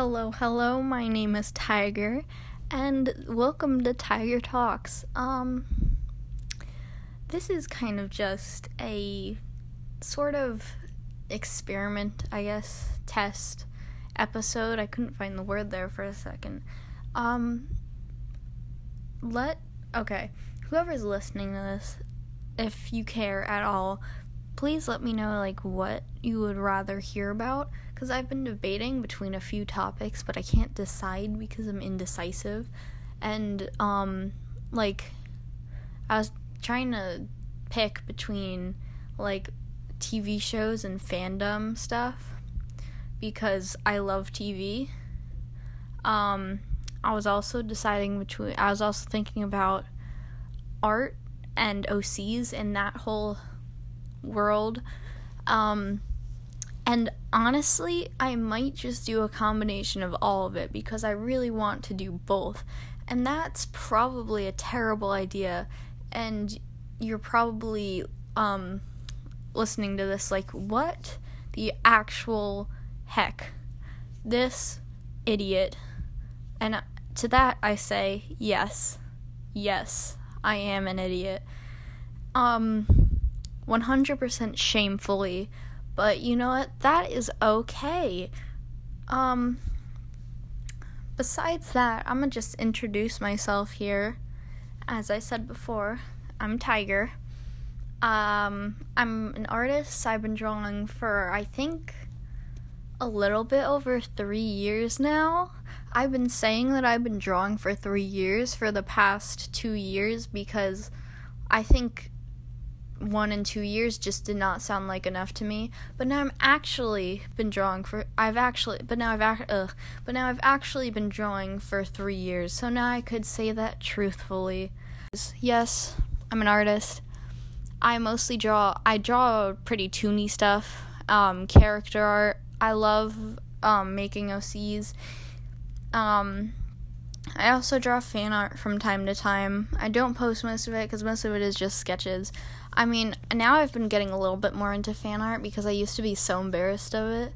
Hello, hello. My name is Tiger, and welcome to Tiger Talks. Um, this is kind of just a sort of experiment, I guess, test episode. I couldn't find the word there for a second. Um, let okay, whoever's listening to this, if you care at all, please let me know like what you would rather hear about because I've been debating between a few topics, but I can't decide because I'm indecisive. And um like I was trying to pick between like TV shows and fandom stuff because I love TV. Um I was also deciding between I was also thinking about art and OCs and that whole world. Um, and honestly, I might just do a combination of all of it because I really want to do both. And that's probably a terrible idea. And you're probably um, listening to this like, what the actual heck? This idiot. And to that I say, yes. Yes, I am an idiot. Um 100% shamefully, but you know what? That is okay. Um besides that, I'm to just introduce myself here. As I said before, I'm Tiger. Um I'm an artist. I've been drawing for I think a little bit over 3 years now. I've been saying that I've been drawing for 3 years for the past 2 years because I think one and two years just did not sound like enough to me. But now I'm actually been drawing for I've actually but now I've ac- ugh, but now I've actually been drawing for three years. So now I could say that truthfully. Yes, I'm an artist. I mostly draw. I draw pretty toony stuff, um, character art. I love um, making OCs. Um, I also draw fan art from time to time. I don't post most of it because most of it is just sketches. I mean, now I've been getting a little bit more into fan art because I used to be so embarrassed of it.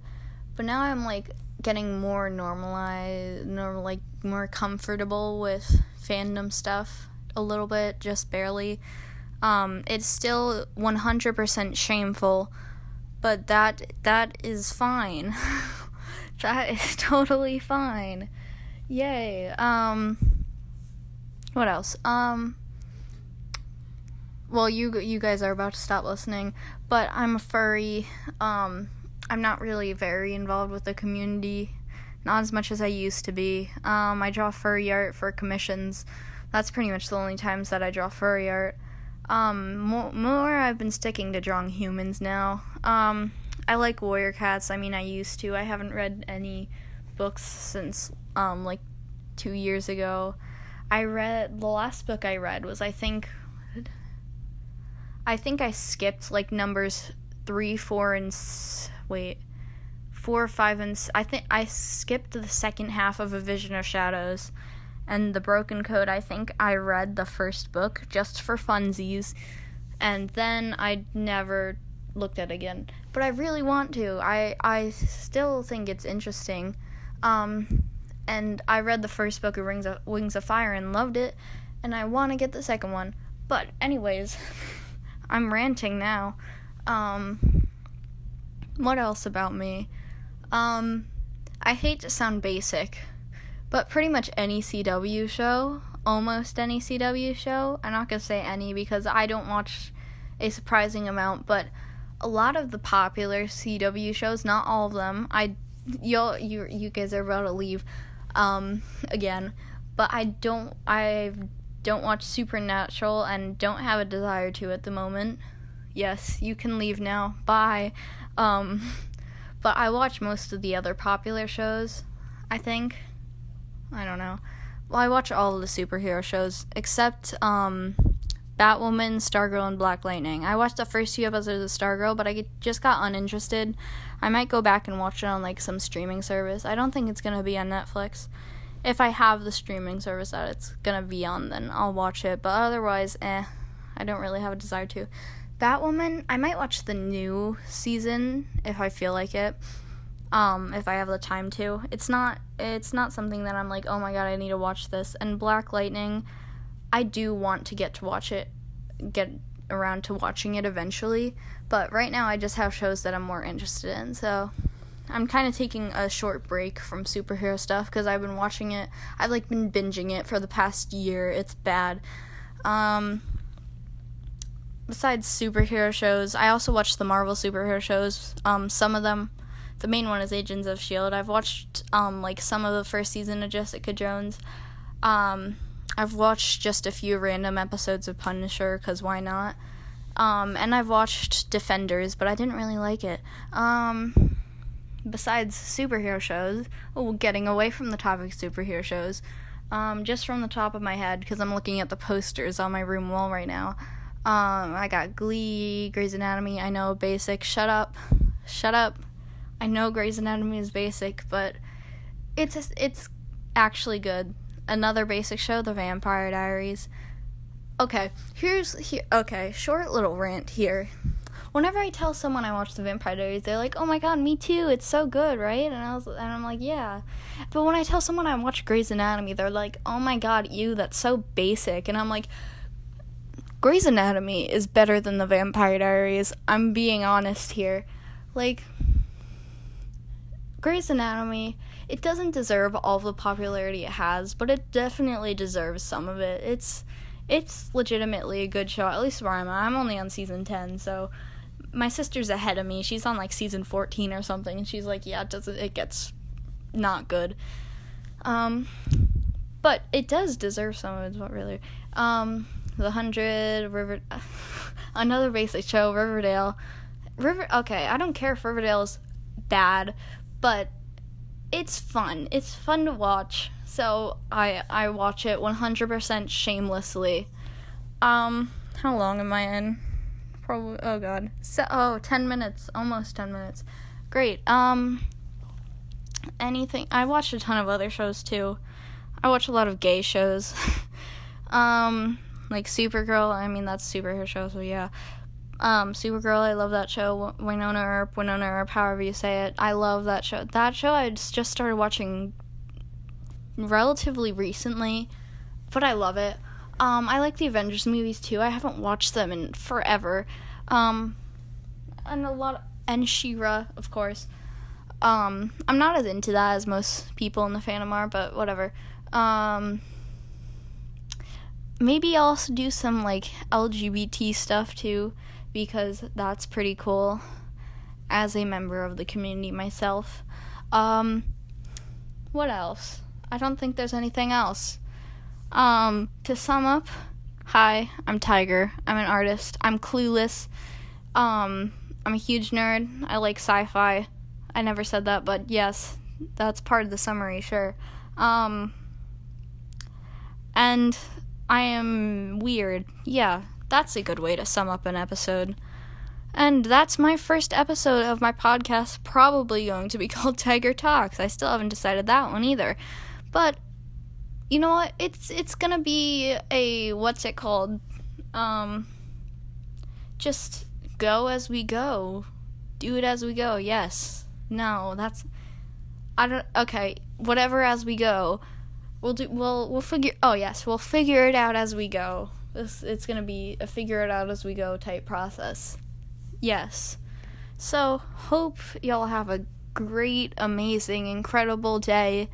But now I'm like getting more normalized, normal, like more comfortable with fandom stuff a little bit, just barely. Um, it's still 100% shameful, but that that is fine. that is totally fine. Yay. Um what else? Um well, you you guys are about to stop listening, but I'm a furry. Um, I'm not really very involved with the community, not as much as I used to be. Um, I draw furry art for commissions. That's pretty much the only times that I draw furry art. Um, more, more I've been sticking to drawing humans now. Um, I like warrior cats. I mean, I used to. I haven't read any books since um like two years ago. I read the last book I read was I think I think I skipped like numbers three, four, and wait, four, five, and I think I skipped the second half of A Vision of Shadows, and the Broken Code. I think I read the first book just for funsies, and then I never looked at it again. But I really want to. I I still think it's interesting. Um, and I read the first book of Rings of Wings of Fire and loved it, and I want to get the second one. But anyways. I'm ranting now. Um, what else about me? Um, I hate to sound basic, but pretty much any CW show, almost any CW show, I'm not gonna say any because I don't watch a surprising amount, but a lot of the popular CW shows, not all of them, I y'all you you guys are about to leave um again, but I don't I don't watch Supernatural and don't have a desire to at the moment. Yes, you can leave now. Bye. Um, but I watch most of the other popular shows, I think. I don't know. Well, I watch all of the superhero shows except um, Batwoman, Stargirl, and Black Lightning. I watched the first few episodes of Stargirl, but I just got uninterested. I might go back and watch it on like some streaming service. I don't think it's gonna be on Netflix if I have the streaming service that it's gonna be on, then I'll watch it. But otherwise, eh, I don't really have a desire to. Batwoman, I might watch the new season if I feel like it. um, if I have the time to. It's not it's not something that I'm like, oh my god, I need to watch this. And Black Lightning, I do want to get to watch it, get around to watching it eventually. But right now, I just have shows that I'm more interested in. So I'm kind of taking a short break from superhero stuff because I've been watching it. I've like been binging it for the past year. It's bad. Um, besides superhero shows, I also watch the Marvel superhero shows. Um, some of them the main one is Agents of Shield. I've watched um like some of the first season of Jessica Jones. Um, I've watched just a few random episodes of Punisher because why not? Um, and I've watched Defenders, but I didn't really like it. Um, besides superhero shows, oh, getting away from the topic superhero shows, um, just from the top of my head because I'm looking at the posters on my room wall right now. Um, I got Glee, Grey's Anatomy. I know basic. Shut up, shut up. I know Grey's Anatomy is basic, but it's it's actually good. Another basic show, The Vampire Diaries. Okay, here's here. Okay, short little rant here. Whenever I tell someone I watch The Vampire Diaries, they're like, "Oh my god, me too! It's so good, right?" And I was, and I'm like, "Yeah." But when I tell someone I watch Grey's Anatomy, they're like, "Oh my god, you! That's so basic." And I'm like, Grey's Anatomy is better than The Vampire Diaries. I'm being honest here. Like, Grey's Anatomy, it doesn't deserve all the popularity it has, but it definitely deserves some of it. It's it's legitimately a good show, at least where I'm at. I'm only on season 10, so my sister's ahead of me. She's on like season 14 or something, and she's like, yeah, it doesn't it gets not good. Um but it does deserve some of it, really. Um The Hundred, River another basic show, Riverdale. River okay, I don't care if Riverdale's bad, but it's fun. It's fun to watch. So I I watch it 100% shamelessly. Um how long am I in? Probably oh god. So oh, 10 minutes, almost 10 minutes. Great. Um anything I watched a ton of other shows too. I watch a lot of gay shows. um like Supergirl, I mean that's superhero show, so yeah. Um, Supergirl, I love that show. Wynonna Earp, Wynonna Earp, however you say it. I love that show. That show I just started watching relatively recently, but I love it. Um, I like the Avengers movies too. I haven't watched them in forever. Um, and a lot of, and She-Ra, of course. Um, I'm not as into that as most people in the fandom are, but whatever. Um, maybe I'll also do some like LGBT stuff too because that's pretty cool as a member of the community myself. Um, what else? I don't think there's anything else. Um, to sum up, hi, I'm Tiger. I'm an artist. I'm clueless. Um, I'm a huge nerd. I like sci fi. I never said that, but yes, that's part of the summary, sure. Um, and I am weird. Yeah, that's a good way to sum up an episode. And that's my first episode of my podcast, probably going to be called Tiger Talks. I still haven't decided that one either. But you know what? It's it's gonna be a what's it called? Um just go as we go. Do it as we go. Yes. No, that's I don't okay, whatever as we go. We'll do we'll we'll figure oh yes, we'll figure it out as we go. This it's gonna be a figure it out as we go type process. Yes. So hope y'all have a great, amazing, incredible day.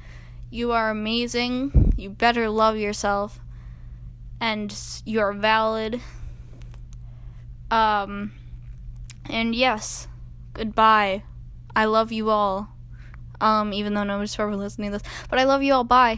You are amazing. You better love yourself. And you're valid. Um and yes, goodbye. I love you all. Um, even though nobody's probably listening to this. But I love you all. Bye.